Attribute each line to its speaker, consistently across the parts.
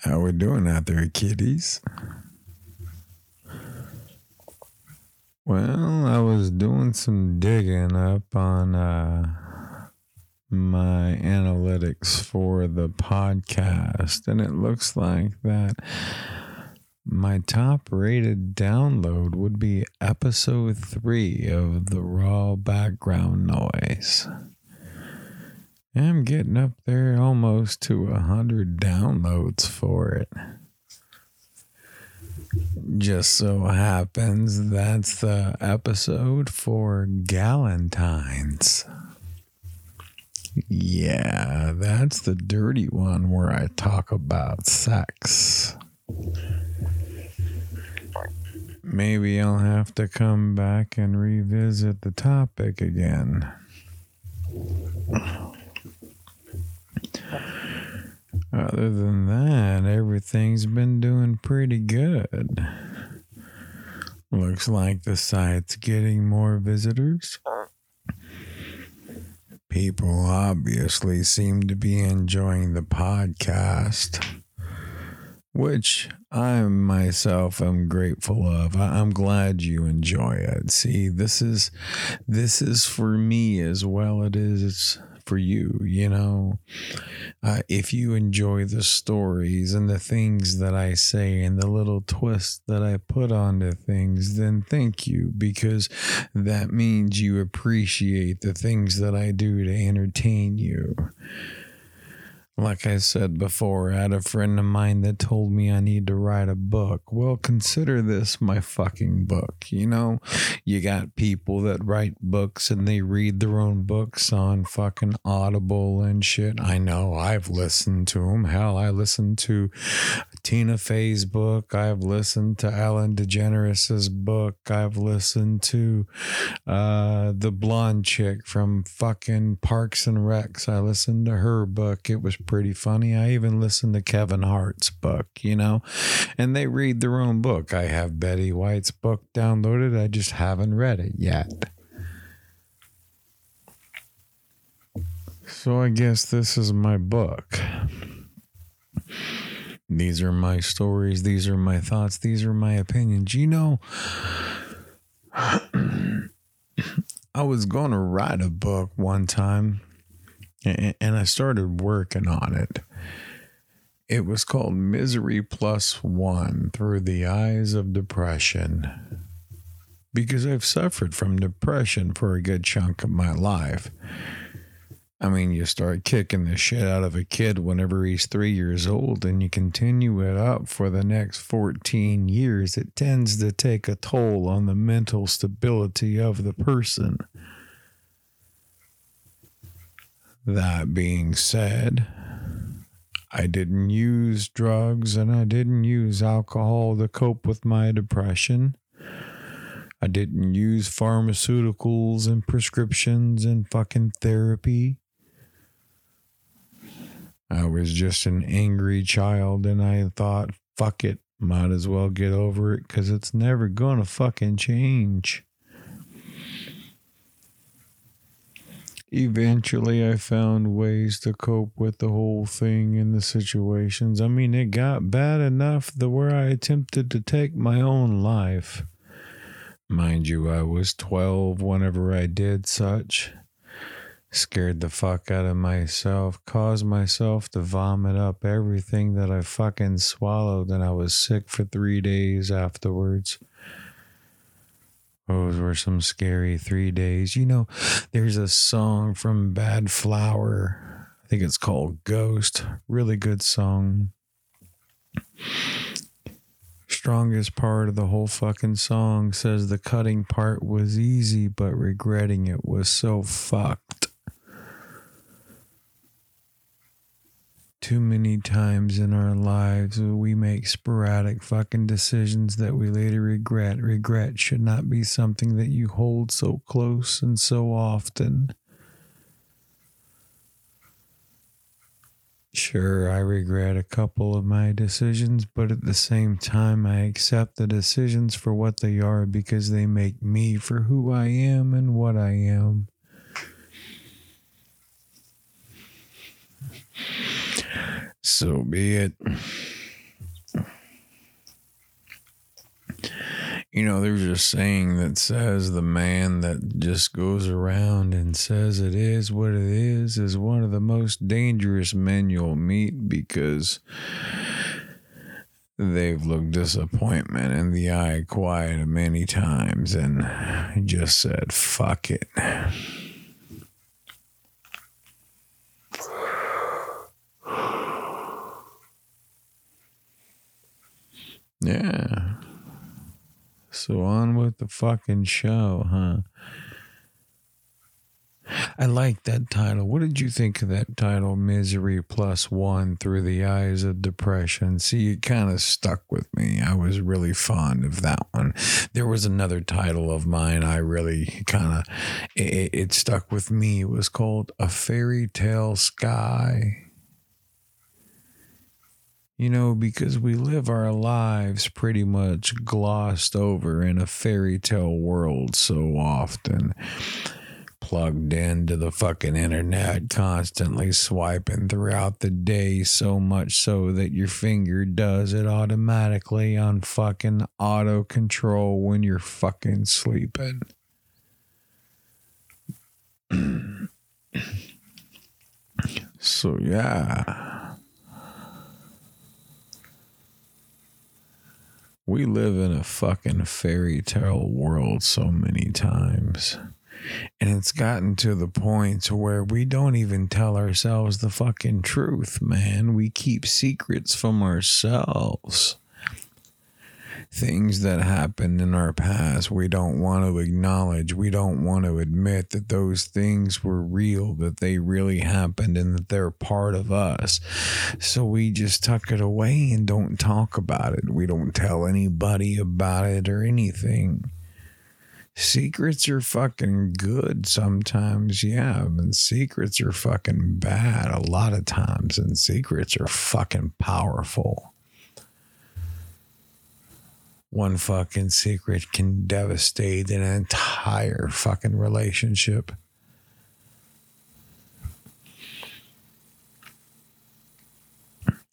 Speaker 1: How we doing out there, kiddies? Well, I was doing some digging up on uh, my analytics for the podcast, and it looks like that my top rated download would be episode three of the raw background noise. I'm getting up there almost to a hundred downloads for it. Just so happens that's the episode for Galentine's. Yeah, that's the dirty one where I talk about sex. Maybe I'll have to come back and revisit the topic again. Other than that, everything's been doing pretty good. Looks like the site's getting more visitors. People obviously seem to be enjoying the podcast, which I myself am grateful of. I- I'm glad you enjoy it. See, this is this is for me as well. It is for you, you know. Uh, if you enjoy the stories and the things that I say and the little twists that I put onto things, then thank you because that means you appreciate the things that I do to entertain you. Like I said before, I had a friend of mine that told me I need to write a book. Well, consider this my fucking book. You know, you got people that write books and they read their own books on fucking Audible and shit. I know I've listened to them. Hell, I listened to Tina Fey's book. I've listened to Ellen DeGeneres' book. I've listened to uh, the blonde chick from fucking Parks and Recs. I listened to her book. It was pretty funny. I even listened to Kevin Hart's book, you know, and they read their own book. I have Betty White's book downloaded. I just haven't read it yet. So I guess this is my book. These are my stories. These are my thoughts. These are my opinions. You know, I was going to write a book one time and I started working on it. It was called Misery Plus One Through the Eyes of Depression. Because I've suffered from depression for a good chunk of my life. I mean, you start kicking the shit out of a kid whenever he's three years old and you continue it up for the next 14 years. It tends to take a toll on the mental stability of the person. That being said, I didn't use drugs and I didn't use alcohol to cope with my depression. I didn't use pharmaceuticals and prescriptions and fucking therapy. I was just an angry child and I thought, fuck it, might as well get over it because it's never gonna fucking change. Eventually, I found ways to cope with the whole thing and the situations. I mean, it got bad enough the where I attempted to take my own life. Mind you, I was 12 whenever I did such. Scared the fuck out of myself, caused myself to vomit up everything that I fucking swallowed, and I was sick for three days afterwards. Those were some scary three days. You know, there's a song from Badflower. I think it's called Ghost. Really good song. Strongest part of the whole fucking song says the cutting part was easy, but regretting it was so fucked. too many times in our lives we make sporadic fucking decisions that we later regret. Regret should not be something that you hold so close and so often. Sure, I regret a couple of my decisions, but at the same time, I accept the decisions for what they are because they make me for who I am and what I am. So be it. You know, there's a saying that says the man that just goes around and says it is what it is is one of the most dangerous men you'll meet because they've looked disappointment in the eye quite many times and just said, fuck it. Yeah. So on with the fucking show, huh? I like that title. What did you think of that title, Misery Plus One Through the Eyes of Depression? See, it kind of stuck with me. I was really fond of that one. There was another title of mine I really kind of, it, it stuck with me. It was called A Fairy Tale Sky. You know, because we live our lives pretty much glossed over in a fairy tale world so often. Plugged into the fucking internet, constantly swiping throughout the day, so much so that your finger does it automatically on fucking auto control when you're fucking sleeping. so, yeah. We live in a fucking fairy tale world so many times. And it's gotten to the point to where we don't even tell ourselves the fucking truth, man. We keep secrets from ourselves things that happened in our past we don't want to acknowledge. We don't want to admit that those things were real, that they really happened, and that they're part of us. So we just tuck it away and don't talk about it. We don't tell anybody about it or anything. Secrets are fucking good sometimes, yeah, and secrets are fucking bad a lot of times, and secrets are fucking powerful one fucking secret can devastate an entire fucking relationship.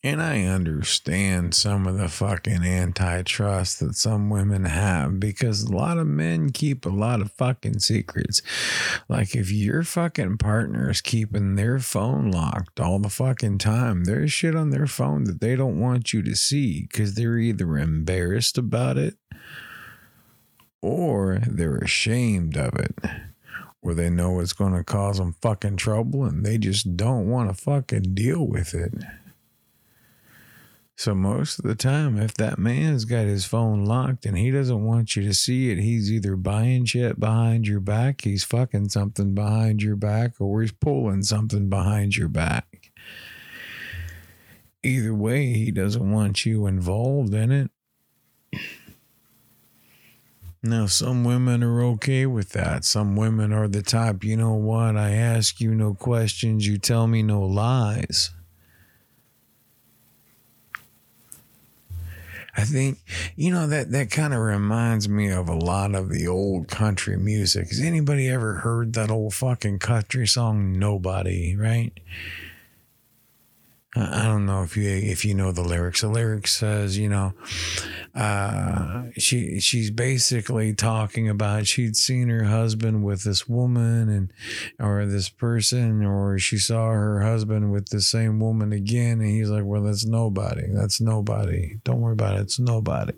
Speaker 1: And I understand some of the fucking antitrust that some women have because a lot of men keep a lot of fucking secrets. Like if your fucking partner is keeping their phone locked all the fucking time, there's shit on their phone that they don't want you to see because they're either embarrassed about it or they're ashamed of it or they know it's going to cause them fucking trouble and they just don't want to fucking deal with it. So most of the time, if that man's got his phone locked and he doesn't want you to see it, he's either buying shit behind your back, he's fucking something behind your back, or he's pulling something behind your back. Either way, he doesn't want you involved in it. Now, some women are okay with that. Some women are the type, you know what? I ask you no questions, you tell me no lies. I think, you know, that, that kind of reminds me of a lot of the old country music. Has anybody ever heard that old fucking country song, Nobody, right? I don't know if you if you know the lyrics. The lyrics says, you know, uh, she she's basically talking about she'd seen her husband with this woman and or this person, or she saw her husband with the same woman again, and he's like, "Well, that's nobody. That's nobody. Don't worry about it. It's nobody."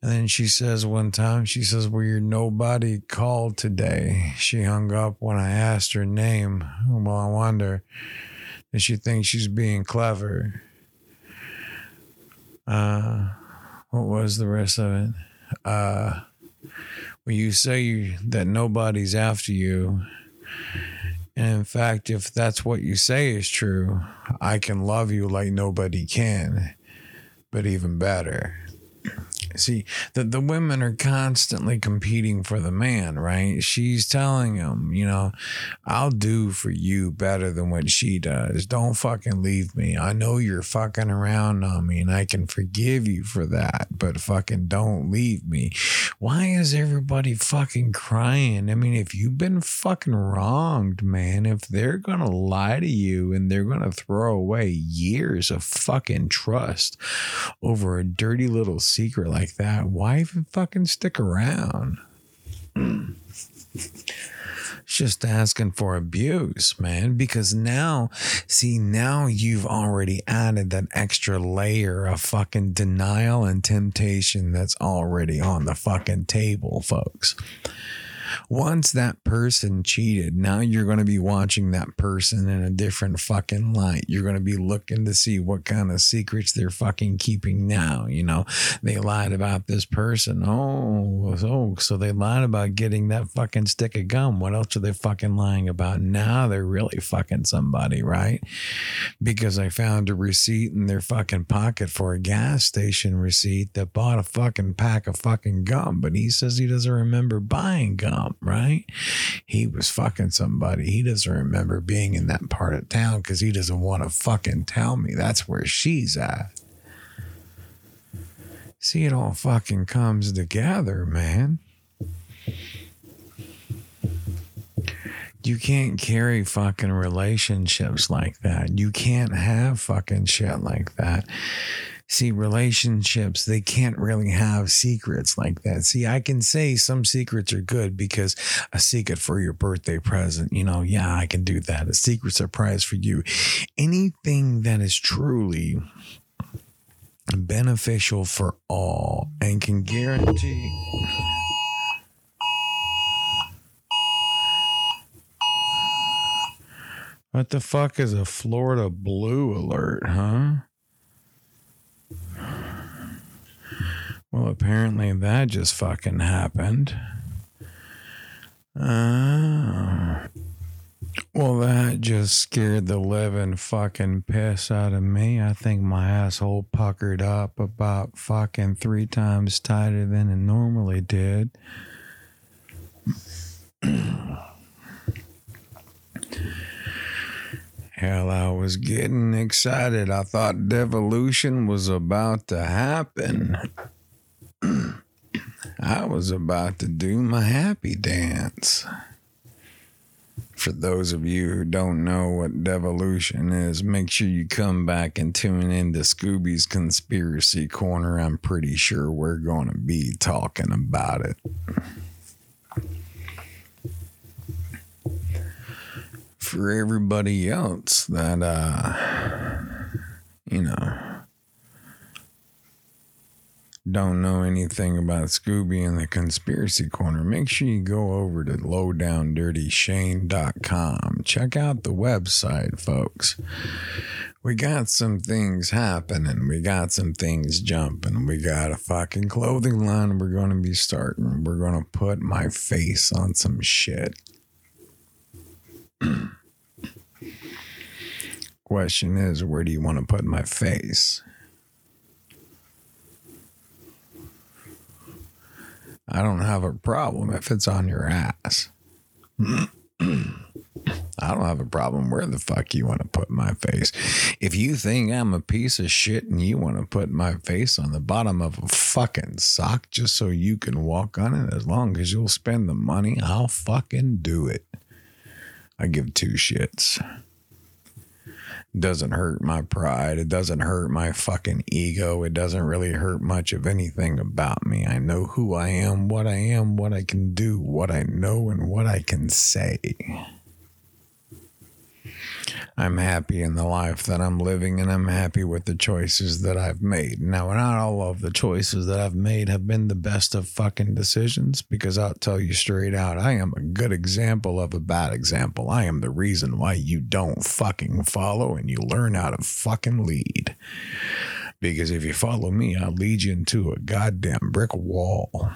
Speaker 1: And then she says one time, she says, Well, your nobody called today. She hung up when I asked her name. Well, I wonder and she thinks she's being clever. Uh, what was the rest of it? Uh, when you say that nobody's after you, and in fact, if that's what you say is true, I can love you like nobody can, but even better. See, the, the women are constantly competing for the man, right? She's telling him, you know, I'll do for you better than what she does. Don't fucking leave me. I know you're fucking around on me and I can forgive you for that, but fucking don't leave me. Why is everybody fucking crying? I mean, if you've been fucking wronged, man, if they're going to lie to you and they're going to throw away years of fucking trust over a dirty little secret like that, why even fucking stick around? Just asking for abuse, man. Because now, see, now you've already added that extra layer of fucking denial and temptation that's already on the fucking table, folks. Once that person cheated, now you're going to be watching that person in a different fucking light. You're going to be looking to see what kind of secrets they're fucking keeping now. You know, they lied about this person. Oh, oh, so they lied about getting that fucking stick of gum. What else are they fucking lying about? Now they're really fucking somebody, right? Because I found a receipt in their fucking pocket for a gas station receipt that bought a fucking pack of fucking gum, but he says he doesn't remember buying gum right? He was fucking somebody. He doesn't remember being in that part of town because he doesn't want to fucking tell me that's where she's at. See, it all fucking comes together, man. You can't carry fucking relationships like that. You can't have fucking shit like that. See, relationships, they can't really have secrets like that. See, I can say some secrets are good because a secret for your birthday present, you know, yeah, I can do that. A secret surprise for you. Anything that is truly beneficial for all and can guarantee. What the fuck is a Florida blue alert, huh? Well, apparently that just fucking happened. Uh, well, that just scared the living fucking piss out of me. I think my asshole puckered up about fucking three times tighter than it normally did. Hell, I was getting excited. I thought devolution was about to happen. I was about to do my happy dance. For those of you who don't know what devolution is, make sure you come back and tune in to Scooby's Conspiracy Corner. I'm pretty sure we're going to be talking about it. For everybody else that, uh, you know, don't know anything about Scooby and the Conspiracy Corner, make sure you go over to lowdowndirtyshane.com. Check out the website, folks. We got some things happening. We got some things jumping. We got a fucking clothing line we're going to be starting. We're going to put my face on some shit. Question is, where do you want to put my face? I don't have a problem if it's on your ass. I don't have a problem where the fuck you want to put my face. If you think I'm a piece of shit and you want to put my face on the bottom of a fucking sock just so you can walk on it, as long as you'll spend the money, I'll fucking do it. I give two shits doesn't hurt my pride. It doesn't hurt my fucking ego. It doesn't really hurt much of anything about me. I know who I am, what I am, what I can do, what I know, and what I can say. I'm happy in the life that I'm living and I'm happy with the choices that I've made. Now, not all of the choices that I've made have been the best of fucking decisions because I'll tell you straight out, I am a good example of a bad example. I am the reason why you don't fucking follow and you learn how to fucking lead. Because if you follow me, I'll lead you into a goddamn brick wall.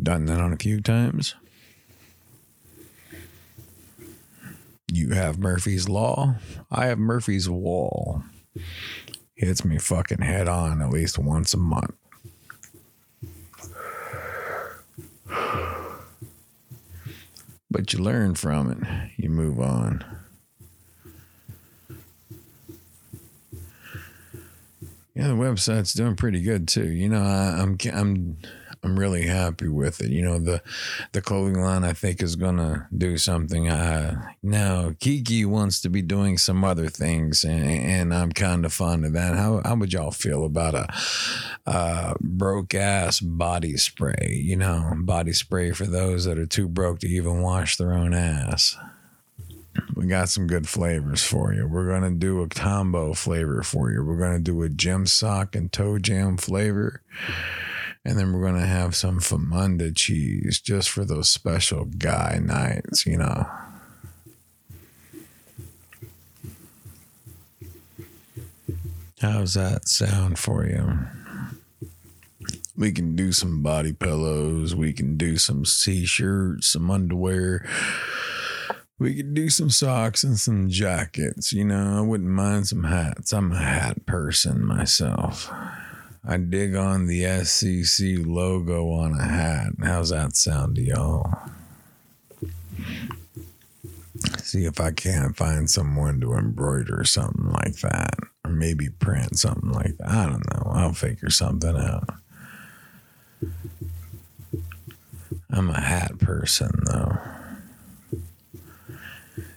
Speaker 1: Done that on a few times. You have Murphy's Law. I have Murphy's Wall. hits me fucking head on at least once a month. But you learn from it, you move on. Yeah, the website's doing pretty good too. You know, I, I'm I'm I'm really happy with it. You know, the the clothing line I think is gonna do something. Uh, now Kiki wants to be doing some other things, and, and I'm kind of fond of that. How how would y'all feel about a, a broke ass body spray? You know, body spray for those that are too broke to even wash their own ass. We got some good flavors for you. We're going to do a combo flavor for you. We're going to do a gem sock and toe jam flavor. And then we're going to have some Famunda cheese just for those special guy nights, you know. How's that sound for you? We can do some body pillows. We can do some t shirts, some underwear. We could do some socks and some jackets. You know, I wouldn't mind some hats. I'm a hat person myself. I dig on the SCC logo on a hat. How's that sound to y'all? See if I can't find someone to embroider something like that. Or maybe print something like that. I don't know. I'll figure something out. I'm a hat person, though.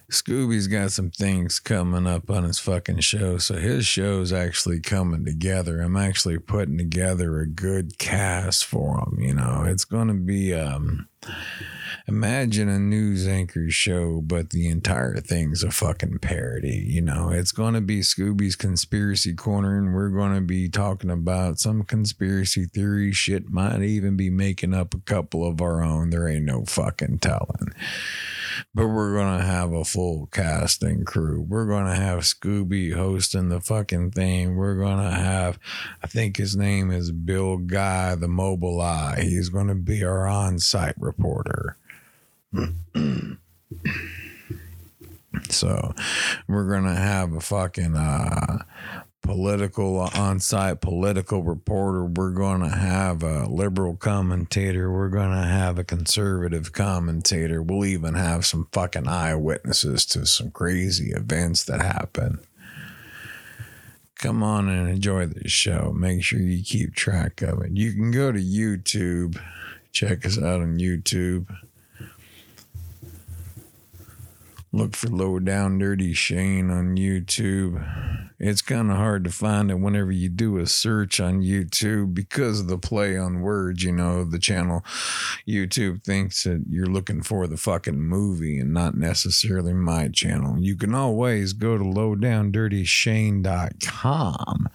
Speaker 1: Scooby's got some things coming up on his fucking show. So his show's actually coming together. I'm actually putting together a good cast for him. You know, it's going to be, um, imagine a news anchor show, but the entire thing's a fucking parody. You know, it's going to be Scooby's Conspiracy Corner, and we're going to be talking about some conspiracy theory shit. Might even be making up a couple of our own. There ain't no fucking telling but we're going to have a full cast and crew. We're going to have Scooby hosting the fucking thing. We're going to have, I think his name is Bill Guy, the mobile eye. He's going to be our on site reporter. so we're going to have a fucking, uh, political uh, on-site political reporter we're going to have a liberal commentator we're going to have a conservative commentator. We'll even have some fucking eyewitnesses to some crazy events that happen. Come on and enjoy the show. Make sure you keep track of it. You can go to youtube. Check us out on youtube. Look for low down dirty shane on youtube it's kind of hard to find it whenever you do a search on YouTube because of the play on words. You know, the channel YouTube thinks that you're looking for the fucking movie and not necessarily my channel. You can always go to lowdowndirtyshane.com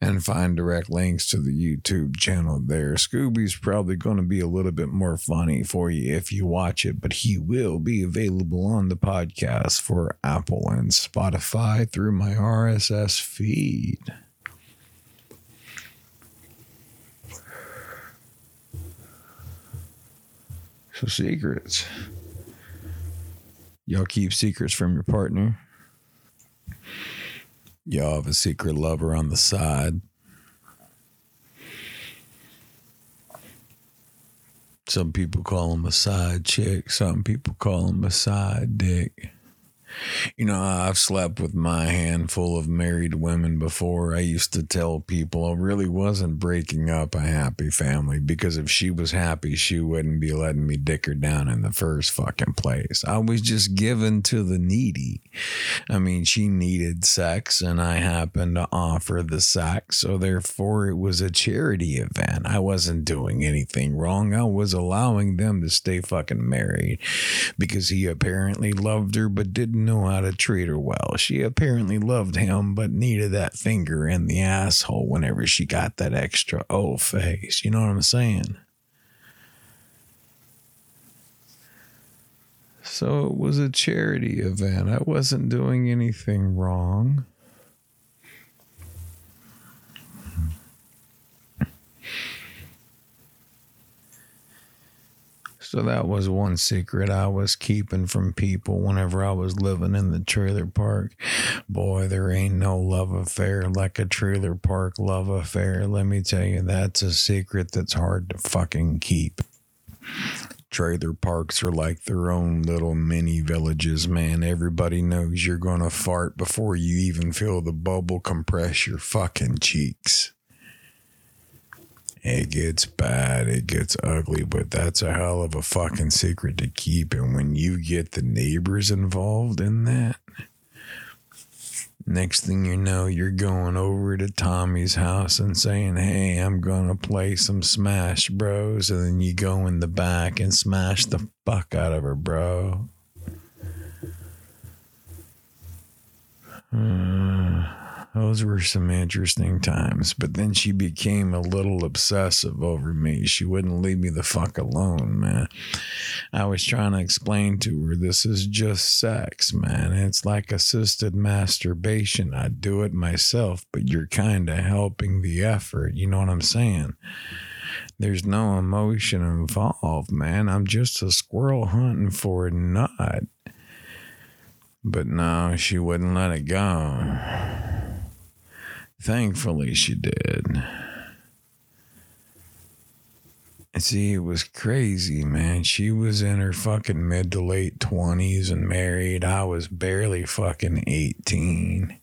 Speaker 1: and find direct links to the YouTube channel there. Scooby's probably going to be a little bit more funny for you if you watch it, but he will be available on the podcast for Apple and Spotify through my RS RSS feed. So, secrets. Y'all keep secrets from your partner. Y'all have a secret lover on the side. Some people call him a side chick. Some people call him a side dick. You know, I've slept with my handful of married women before. I used to tell people I really wasn't breaking up a happy family because if she was happy, she wouldn't be letting me dick her down in the first fucking place. I was just given to the needy. I mean, she needed sex and I happened to offer the sex. So therefore, it was a charity event. I wasn't doing anything wrong. I was allowing them to stay fucking married because he apparently loved her but didn't know how to treat her well. She apparently loved him, but needed that finger in the asshole whenever she got that extra O face. You know what I'm saying? So it was a charity event. I wasn't doing anything wrong. So that was one secret I was keeping from people whenever I was living in the trailer park. Boy, there ain't no love affair like a trailer park love affair. Let me tell you, that's a secret that's hard to fucking keep. Trailer parks are like their own little mini villages, man. Everybody knows you're gonna fart before you even feel the bubble compress your fucking cheeks. It gets bad, it gets ugly, but that's a hell of a fucking secret to keep. And when you get the neighbors involved in that, next thing you know, you're going over to Tommy's house and saying, Hey, I'm gonna play some Smash Bros. And then you go in the back and smash the fuck out of her, bro. Uh, those were some interesting times. But then she became a little obsessive over me. She wouldn't leave me the fuck alone, man. I was trying to explain to her this is just sex, man. It's like assisted masturbation. I do it myself, but you're kind of helping the effort. You know what I'm saying? There's no emotion involved, man. I'm just a squirrel hunting for a nut. But no, she wouldn't let it go. Thankfully, she did. And see, it was crazy, man. She was in her fucking mid to late 20s and married. I was barely fucking 18.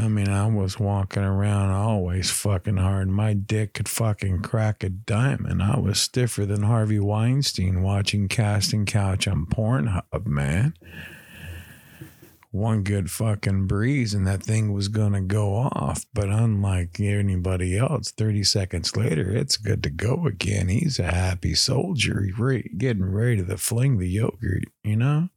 Speaker 1: I mean, I was walking around always fucking hard. My dick could fucking crack a diamond. I was stiffer than Harvey Weinstein watching Casting Couch on Pornhub, man. One good fucking breeze and that thing was going to go off. But unlike anybody else, 30 seconds later, it's good to go again. He's a happy soldier, getting ready to fling the yogurt, you know?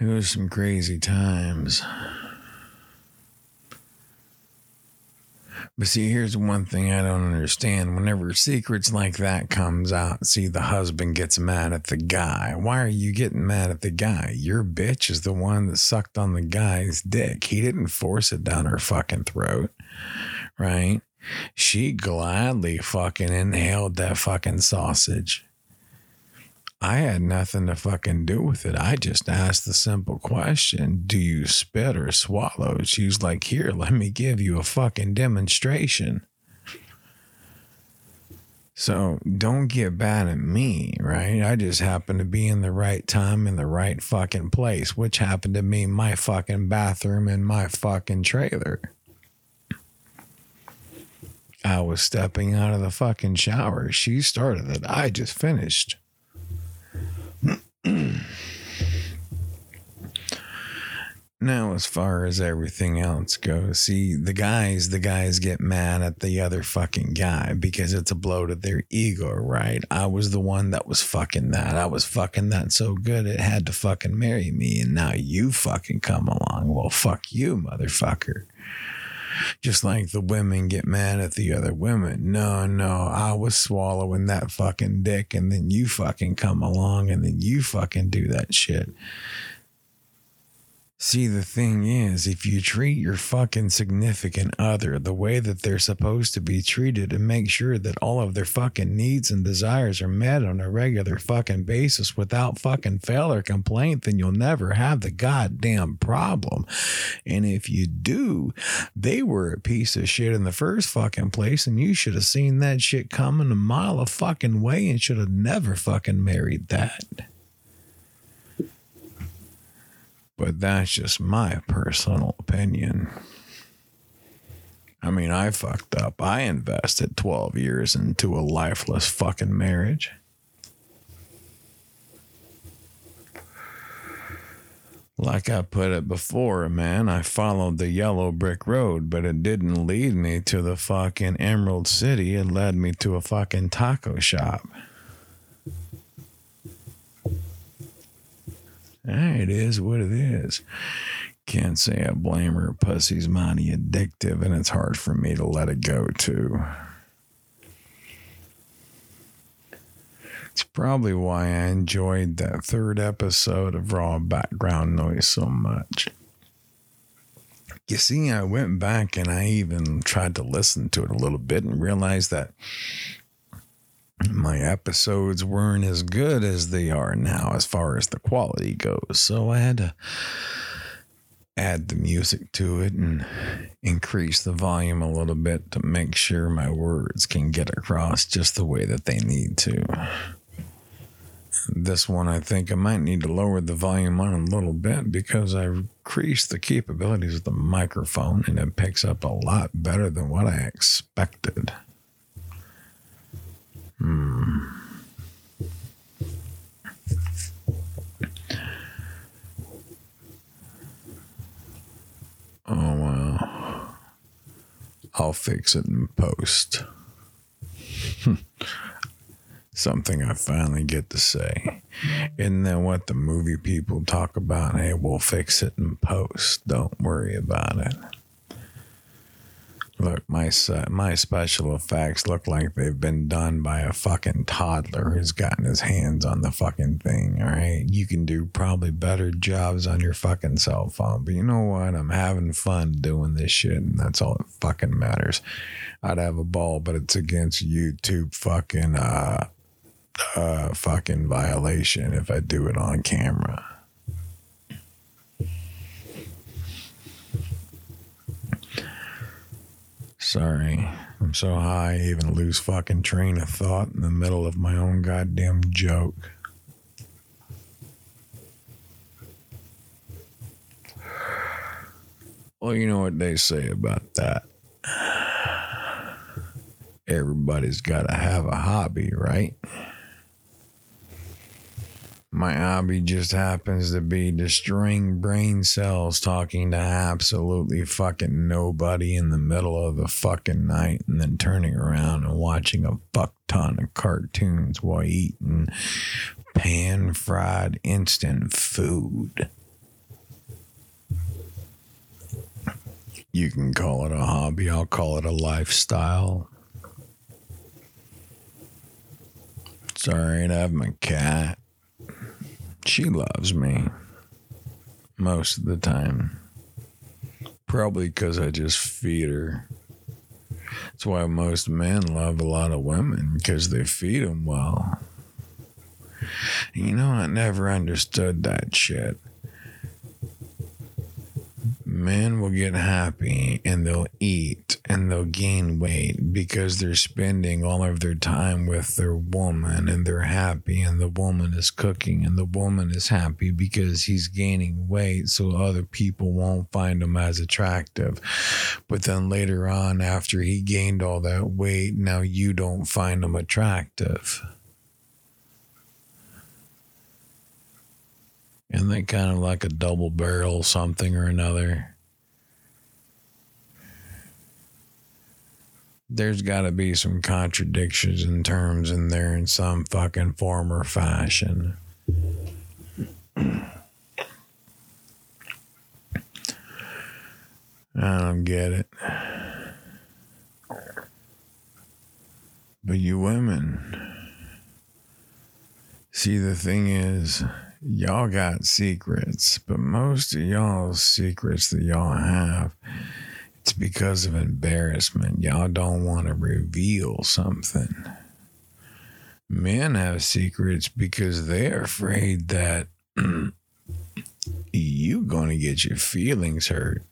Speaker 1: It was some crazy times. But see, here's one thing I don't understand. Whenever secrets like that comes out, see the husband gets mad at the guy. Why are you getting mad at the guy? Your bitch is the one that sucked on the guy's dick. He didn't force it down her fucking throat, right? She gladly fucking inhaled that fucking sausage. I had nothing to fucking do with it. I just asked the simple question Do you spit or swallow? She's like, Here, let me give you a fucking demonstration. So don't get bad at me, right? I just happened to be in the right time in the right fucking place, which happened to be my fucking bathroom in my fucking trailer. I was stepping out of the fucking shower. She started it. I just finished. now, as far as everything else goes, see, the guys, the guys get mad at the other fucking guy because it's a blow to their ego, right? I was the one that was fucking that. I was fucking that so good it had to fucking marry me. And now you fucking come along. Well, fuck you, motherfucker. Just like the women get mad at the other women. No, no, I was swallowing that fucking dick and then you fucking come along and then you fucking do that shit. See, the thing is, if you treat your fucking significant other the way that they're supposed to be treated and make sure that all of their fucking needs and desires are met on a regular fucking basis without fucking fail or complaint, then you'll never have the goddamn problem. And if you do, they were a piece of shit in the first fucking place, and you should have seen that shit coming a mile of fucking way and should have never fucking married that. But that's just my personal opinion. I mean, I fucked up. I invested 12 years into a lifeless fucking marriage. Like I put it before, man, I followed the yellow brick road, but it didn't lead me to the fucking Emerald City. It led me to a fucking taco shop. It is what it is. Can't say I blame her. Pussy's mighty addictive, and it's hard for me to let it go, too. It's probably why I enjoyed that third episode of Raw Background Noise so much. You see, I went back and I even tried to listen to it a little bit and realized that my episodes weren't as good as they are now as far as the quality goes. So I had to add the music to it and increase the volume a little bit to make sure my words can get across just the way that they need to. This one, I think I might need to lower the volume on a little bit because I increased the capabilities of the microphone and it picks up a lot better than what I expected. Hmm. Oh, well. I'll fix it in post. Something I finally get to say. Isn't that what the movie people talk about? Hey, we'll fix it in post. Don't worry about it. Look, my my special effects look like they've been done by a fucking toddler who's gotten his hands on the fucking thing. All right, you can do probably better jobs on your fucking cell phone, but you know what? I'm having fun doing this shit, and that's all that fucking matters. I'd have a ball, but it's against YouTube fucking uh uh fucking violation if I do it on camera. Sorry. I'm so high, I even lose fucking train of thought in the middle of my own goddamn joke. Well, you know what they say about that. Everybody's got to have a hobby, right? My hobby just happens to be destroying brain cells talking to absolutely fucking nobody in the middle of the fucking night and then turning around and watching a fuck ton of cartoons while eating pan fried instant food. You can call it a hobby, I'll call it a lifestyle. Sorry, I have my cat. She loves me most of the time. Probably because I just feed her. That's why most men love a lot of women because they feed them well. You know, I never understood that shit men will get happy and they'll eat and they'll gain weight because they're spending all of their time with their woman and they're happy and the woman is cooking and the woman is happy because he's gaining weight so other people won't find him as attractive. But then later on, after he gained all that weight, now you don't find him attractive. And that kind of like a double barrel something or another? There's got to be some contradictions in terms in there in some fucking form or fashion. I don't get it. But you women, see, the thing is, y'all got secrets, but most of y'all's secrets that y'all have, it's because of embarrassment. Y'all don't want to reveal something. Men have secrets because they're afraid that you're gonna get your feelings hurt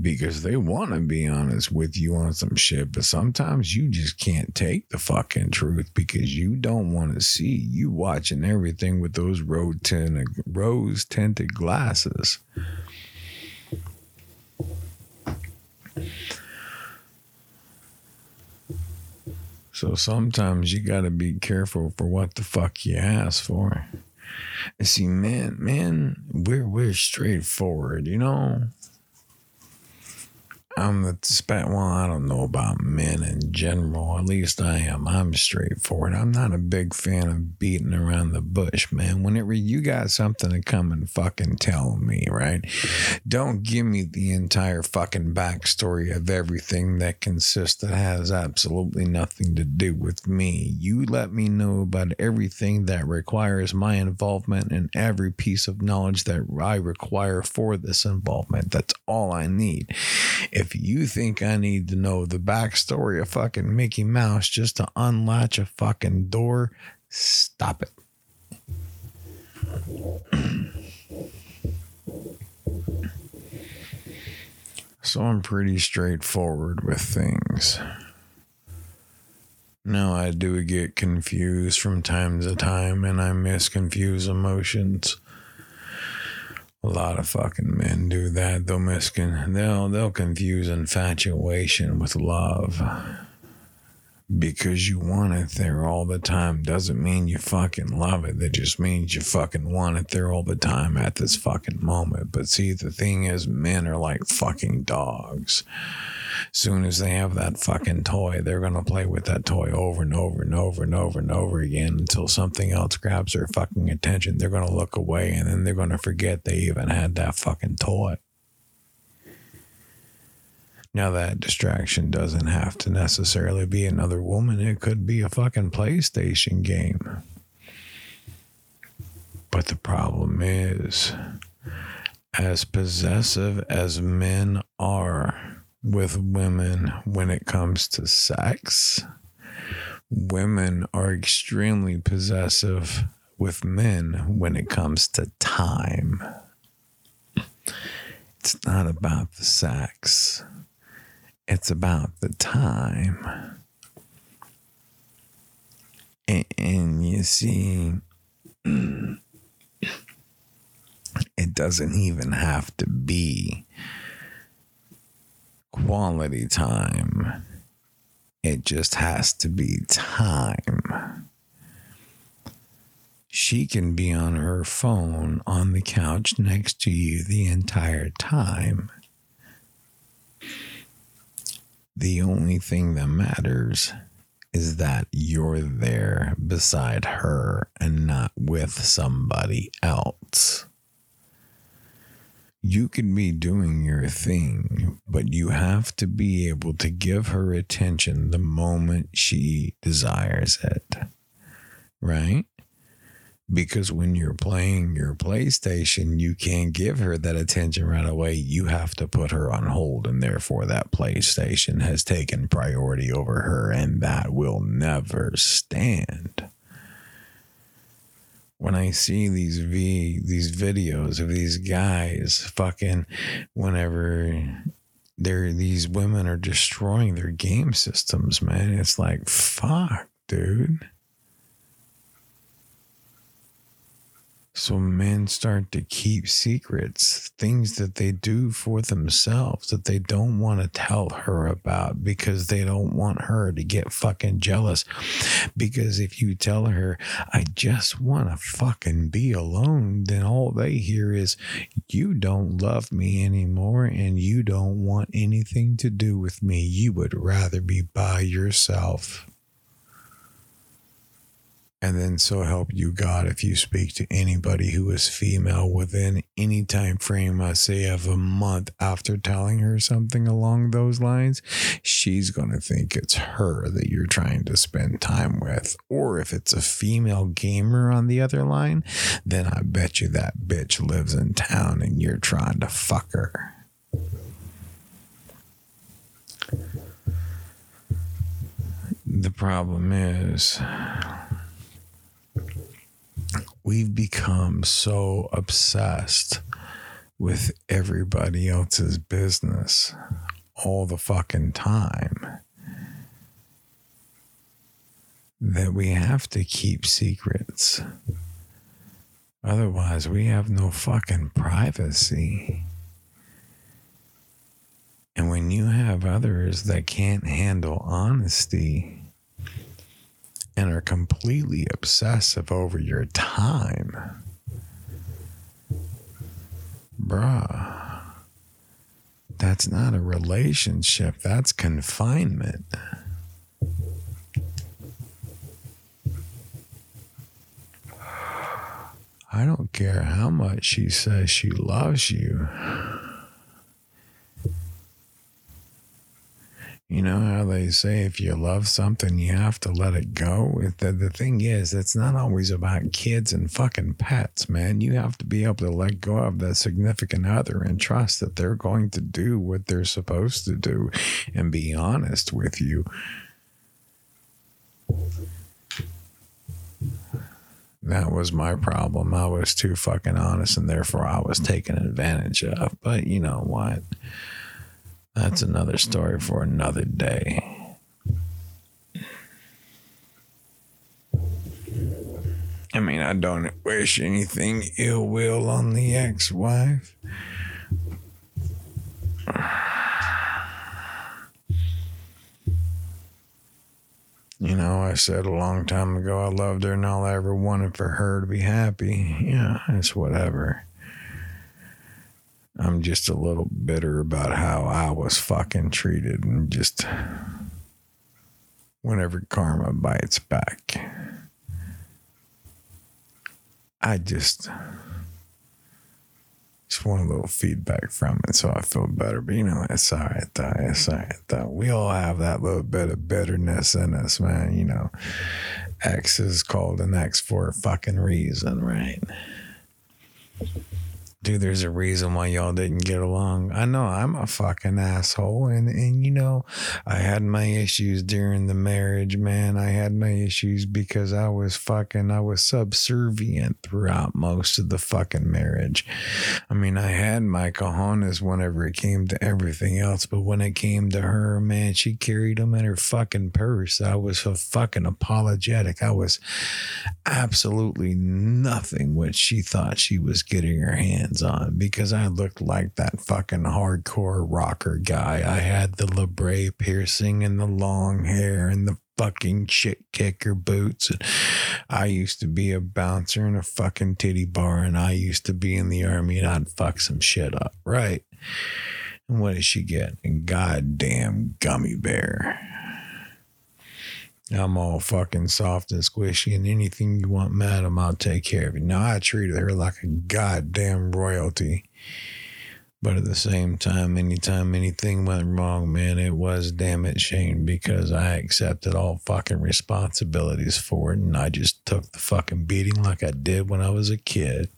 Speaker 1: because they want to be honest with you on some shit, but sometimes you just can't take the fucking truth because you don't want to see you watching everything with those rose tinted, rose tinted glasses. So sometimes you got to be careful for what the fuck you ask for. And see, man, man, we're we're straightforward, you know. I'm the spat. Well, I don't know about men in general. At least I am. I'm straightforward. I'm not a big fan of beating around the bush, man. Whenever you got something to come and fucking tell me, right? Don't give me the entire fucking backstory of everything that consists that has absolutely nothing to do with me. You let me know about everything that requires my involvement and every piece of knowledge that I require for this involvement. That's all I need. If you think I need to know the backstory of fucking Mickey Mouse just to unlatch a fucking door, stop it. so I'm pretty straightforward with things. Now I do get confused from time to time and I misconfuse emotions. A lot of fucking men do that. They'll they'll they'll confuse infatuation with love. Because you want it there all the time doesn't mean you fucking love it. That just means you fucking want it there all the time at this fucking moment. But see, the thing is, men are like fucking dogs soon as they have that fucking toy, they're going to play with that toy over and over and over and over and over again until something else grabs their fucking attention. They're going to look away and then they're going to forget they even had that fucking toy. Now, that distraction doesn't have to necessarily be another woman, it could be a fucking PlayStation game. But the problem is, as possessive as men are, with women when it comes to sex. Women are extremely possessive with men when it comes to time. It's not about the sex, it's about the time. And, and you see, it doesn't even have to be quality time. It just has to be time. She can be on her phone on the couch next to you the entire time. The only thing that matters is that you're there beside her and not with somebody else you can be doing your thing, but you have to be able to give her attention the moment she desires it. Right? Because when you're playing your PlayStation, you can't give her that attention right away. You have to put her on hold, and therefore, that PlayStation has taken priority over her, and that will never stand when I see these v these videos of these guys fucking whenever they're these women are destroying their game systems, man, it's like fuck, dude. So men start to keep secrets, things that they do for themselves that they don't want to tell her about because they don't want her to get fucking jealous. Because if you tell her, I just want to fucking be alone, then all they hear is, you don't love me anymore and you don't want anything to do with me. You would rather be by yourself. And then so help you God if you speak to anybody who is female within any time frame, I say of a month after telling her something along those lines, she's to think it's her that you're trying to spend time with. Or if it's a female gamer on the other line, then I bet you that bitch lives in town and you're trying to fuck her. The problem is we've become so obsessed with everybody else's business all the fucking time that we have to keep secrets. Otherwise, we have no fucking privacy. And when you have others that can't handle honesty, and are completely obsessive over your time, bruh, That's not a relationship. That's confinement. I don't care how much she says she loves you. You know how they say if you love something, you have to let it go? The, the thing is, it's not always about kids and fucking pets, man. You have to be able to let go of that significant other and trust that they're going to do what they're supposed to do and be honest with you. That was my problem. I was too fucking honest and therefore I was taken advantage of. But you know what? That's another story for another day. I mean, I don't wish anything ill will on the ex wife. You know, I said a long time ago I loved her and all I ever wanted for her to be happy. Yeah, it's whatever. I'm just a little bitter about how I was fucking treated and just whenever karma bites back. I just just want a little feedback from it so I feel better. But you know, it's all right though. It's all right though. We all have that little bit of bitterness in us, man. You know, X is called an X for a fucking reason, right? Dude, there's a reason why y'all didn't get along. I know I'm a fucking asshole. And, and, you know, I had my issues during the marriage, man. I had my issues because I was fucking, I was subservient throughout most of the fucking marriage. I mean, I had my cojones whenever it came to everything else. But when it came to her, man, she carried them in her fucking purse. I was so fucking apologetic. I was absolutely nothing what she thought she was getting her hands on because I looked like that fucking hardcore rocker guy. I had the labret piercing and the long hair and the fucking shit kicker boots. And I used to be a bouncer in a fucking titty bar and I used to be in the army and I'd fuck some shit up, right? And what did she get? A goddamn gummy bear. I'm all fucking soft and squishy, and anything you want, madam, I'll take care of you. Now, I treated her like a goddamn royalty. But at the same time, anytime anything went wrong, man, it was damn it Shane because I accepted all fucking responsibilities for it and I just took the fucking beating like I did when I was a kid.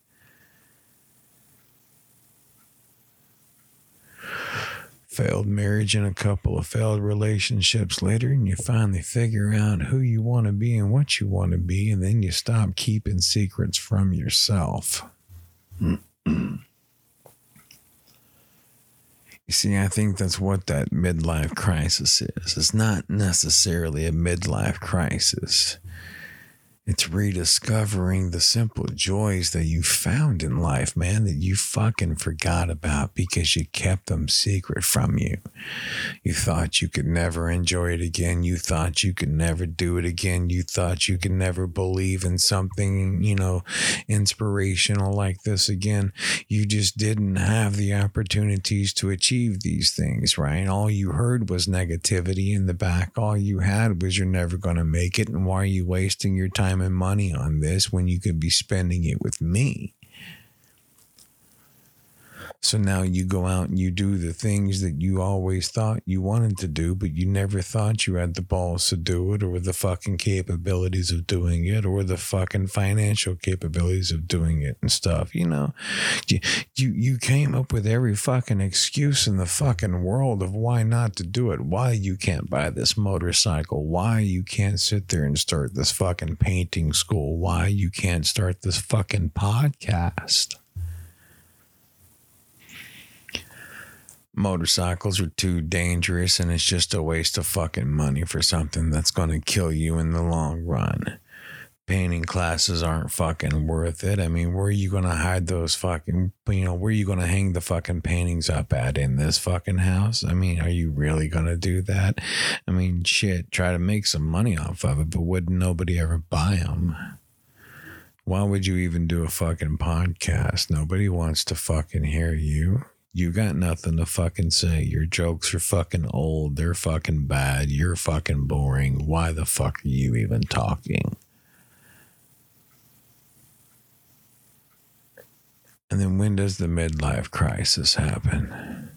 Speaker 1: Failed marriage and a couple of failed relationships later, and you finally figure out who you want to be and what you want to be, and then you stop keeping secrets from yourself. you see, I think that's what that midlife crisis is. It's not necessarily a midlife crisis. It's rediscovering the simple joys that you found in life, man, that you fucking forgot about because you kept them secret from you. You thought you could never enjoy it again. You thought you could never do it again. You thought you could never believe in something, you know, inspirational like this again. You just didn't have the opportunities to achieve these things, right? All you heard was negativity in the back. All you had was you're never going to make it. And why are you wasting your time? Time and money on this when you could be spending it with me. So now you go out and you do the things that you always thought you wanted to do, but you never thought you had the balls to do it or the fucking capabilities of doing it or the fucking financial capabilities of doing it and stuff. You know, you, you, you came up with every fucking excuse in the fucking world of why not to do it, why you can't buy this motorcycle, why you can't sit there and start this fucking painting school, why you can't start this fucking podcast. Motorcycles are too dangerous and it's just a waste of fucking money for something that's going to kill you in the long run. Painting classes aren't fucking worth it. I mean, where are you going to hide those fucking, you know, where are you going to hang the fucking paintings up at in this fucking house? I mean, are you really going to do that? I mean, shit, try to make some money off of it, but would nobody ever buy them? Why would you even do a fucking podcast? Nobody wants to fucking hear you You got nothing to fucking say. Your jokes are fucking old. They're fucking bad. You're fucking boring. Why the fuck are you even talking? And then when does the midlife crisis happen?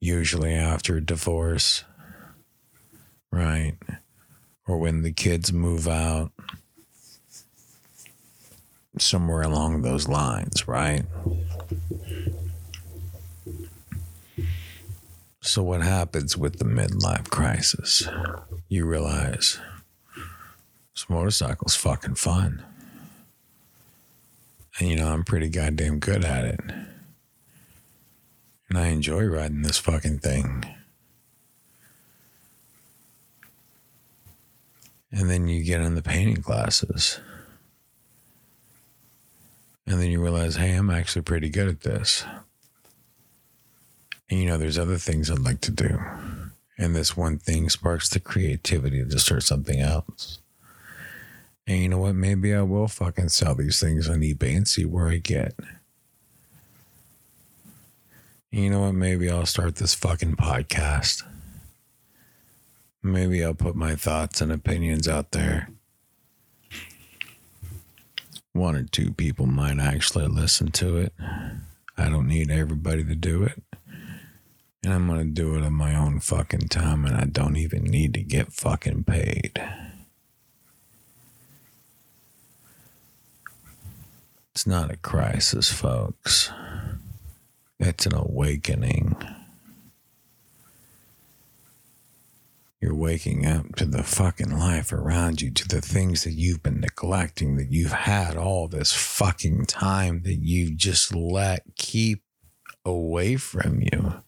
Speaker 1: Usually after a divorce, right? Or when the kids move out. Somewhere along those lines, right? So, what happens with the midlife crisis? You realize this motorcycle's fucking fun. And you know, I'm pretty goddamn good at it. And I enjoy riding this fucking thing. And then you get in the painting classes. And then you realize, hey, I'm actually pretty good at this. And you know, there's other things I'd like to do. And this one thing sparks the creativity to start something else. And you know what? Maybe I will fucking sell these things on eBay and see where I get. And you know what? Maybe I'll start this fucking podcast. Maybe I'll put my thoughts and opinions out there. One or two people might actually listen to it. I don't need everybody to do it. And I'm going to do it on my own fucking time, and I don't even need to get fucking paid. It's not a crisis, folks. It's an awakening. You're waking up to the fucking life around you, to the things that you've been neglecting, that you've had all this fucking time that you've just let keep away from you.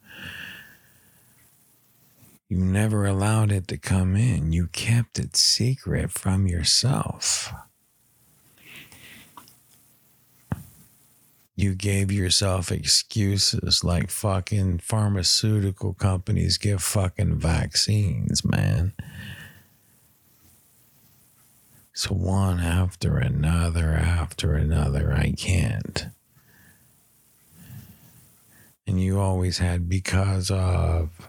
Speaker 1: You never allowed it to come in. You kept it secret from yourself. You gave yourself excuses like fucking pharmaceutical companies give fucking vaccines, man. So one after another after another, I can't. And you always had because of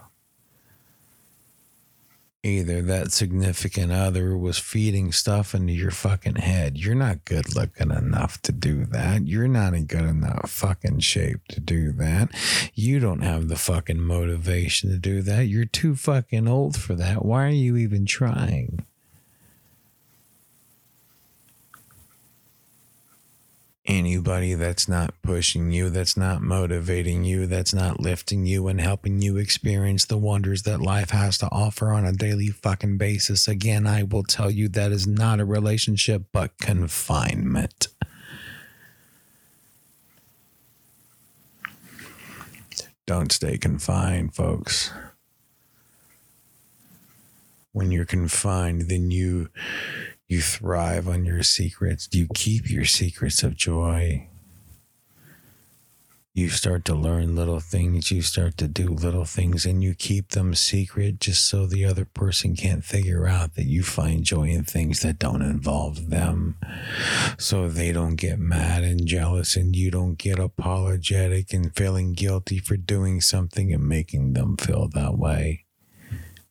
Speaker 1: either that significant other was feeding stuff into your fucking head. You're not good looking enough to do that. You're not in good enough fucking shape to do that. You don't have the fucking motivation to do that. You're too fucking old for that. Why are you even trying? Anybody that's not pushing you, that's not motivating you, that's not lifting you and helping you experience the wonders that life has to offer on a daily fucking basis. Again, I will tell you that is not a relationship, but confinement. Don't stay confined, folks. When you're confined, then you you thrive on your secrets. You keep your secrets of joy. You start to learn little things. You start to do little things and you keep them secret just so the other person can't figure out that you find joy in things that don't involve them. So they don't get mad and jealous and you don't get apologetic and feeling guilty for doing something and making them feel that way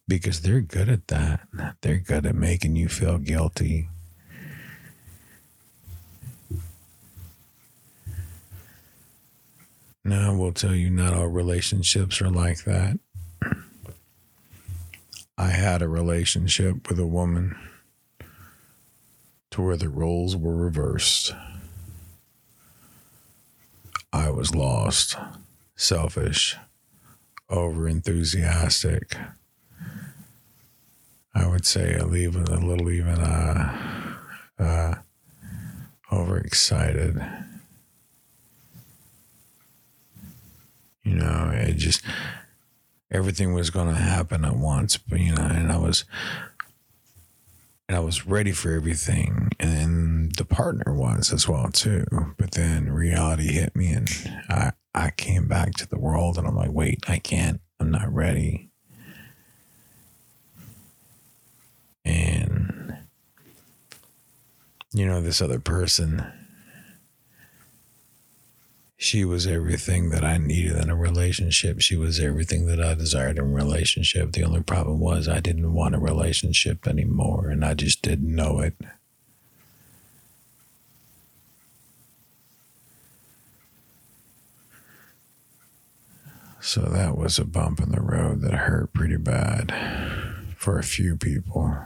Speaker 1: because they're good at that. They're good at making you feel guilty. Now, I will tell you, not all relationships are like that. I had a relationship with a woman to where the roles were reversed. I was lost, selfish, over enthusiastic I would say a little, a little even uh, uh, overexcited. You know, it just everything was going to happen at once, but you know, and I was and I was ready for everything, and the partner was as well too. But then reality hit me, and I I came back to the world, and I'm like, wait, I can't. I'm not ready. And you know this other person She was everything that I needed in a relationship. She was everything that I desired in a relationship. The only problem was I didn't want a relationship anymore, and I just didn't know it. So that was a bump in the road that hurt pretty bad for a few people.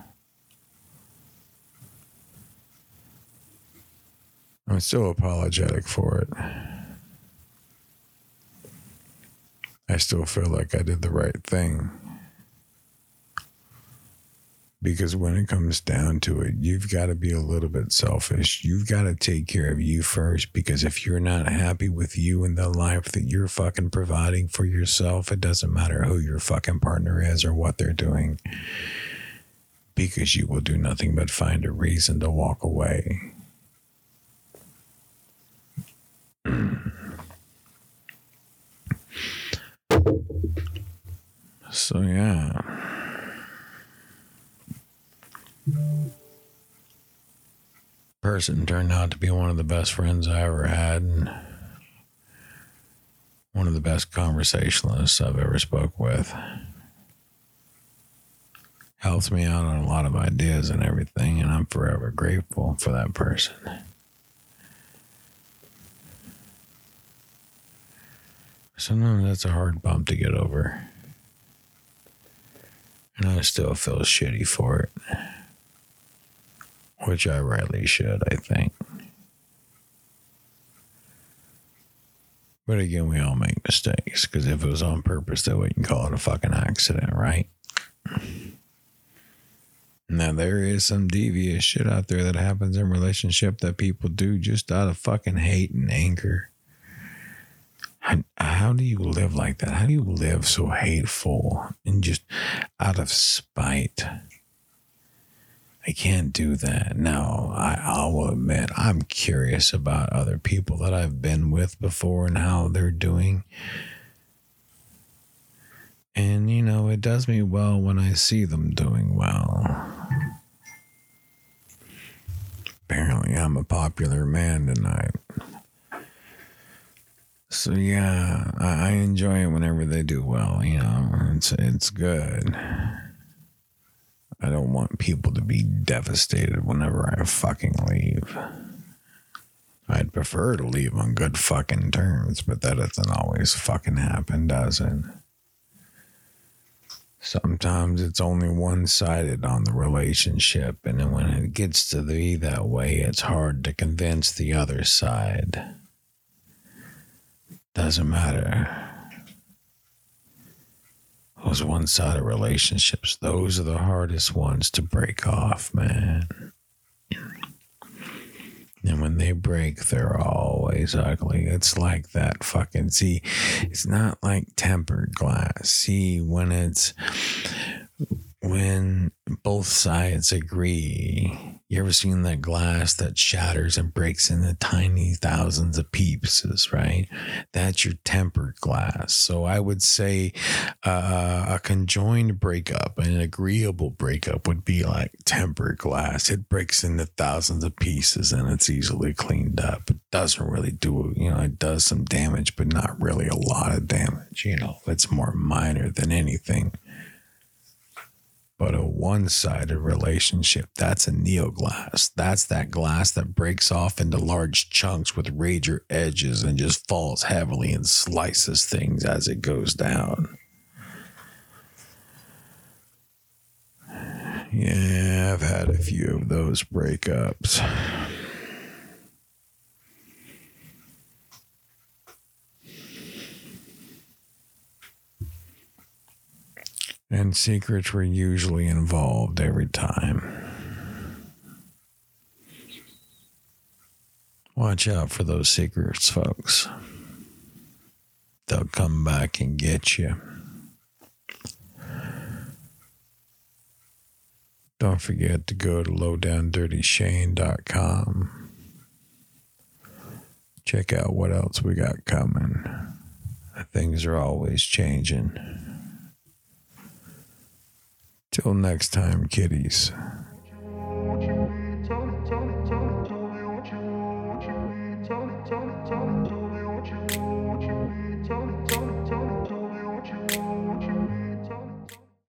Speaker 1: I'm still apologetic for it. I still feel like I did the right thing. Because when it comes down to it, you've got to be a little bit selfish. You've got to take care of you first. Because if you're not happy with you and the life that you're fucking providing for yourself, it doesn't matter who your fucking partner is or what they're doing. Because you will do nothing but find a reason to walk away. so, yeah. person turned out to be one of the best friends I ever had and one of the best conversationalists I've ever spoke with. Helps me out on a lot of ideas and everything, and I'm forever grateful for that person. Sometimes that's a hard bump to get over. And I still feel shitty for it which I rightly should, I think. But again, we all make mistakes because if it was on purpose, then we can call it a fucking accident, right? Now, there is some devious shit out there that happens in relationship that people do just out of fucking hate and anger. How, do you live like that? How do you live so hateful and just out of spite? I can't do that. Now, I, I will admit I'm curious about other people that I've been with before and how they're doing. And, you know, it does me well when I see them doing well. Apparently, I'm a popular man tonight. So yeah, I, I enjoy it whenever they do well. You know, it's it's good. I don't want people to be devastated whenever I fucking leave. I'd prefer to leave on good fucking terms, but that doesn't always fucking happen, does it? Sometimes it's only one sided on the relationship, and when it gets to be that way, it's hard to convince the other side. Doesn't matter those one sided relationships, those are the hardest ones to break off, man. And when they break, they're always ugly. It's like that fucking, see, it's not like tempered glass. See, when it's, when both sides agree you ever seen that glass that shatters and breaks into tiny thousands of pieces, right? That's your tempered glass. So I would say uh, a conjoined breakup, an agreeable breakup would be like tempered glass. It breaks into thousands of pieces and it's easily cleaned up. It doesn't really do, you know, it does some damage, but not really a lot of damage. You know, it's more minor than anything but a one sided relationship, that's annealed glass. That's that glass that breaks off into large chunks with razor edges and just falls heavily and slices things as it goes down. Yeah, I've had a few of those breakups. And secrets were usually involved every time. Watch out for those secrets, folks. They'll come back and get you. Don't forget to go to lowdowndirtyshane.com. Check out what else we got coming. Things are always changing. Till next time, kiddies.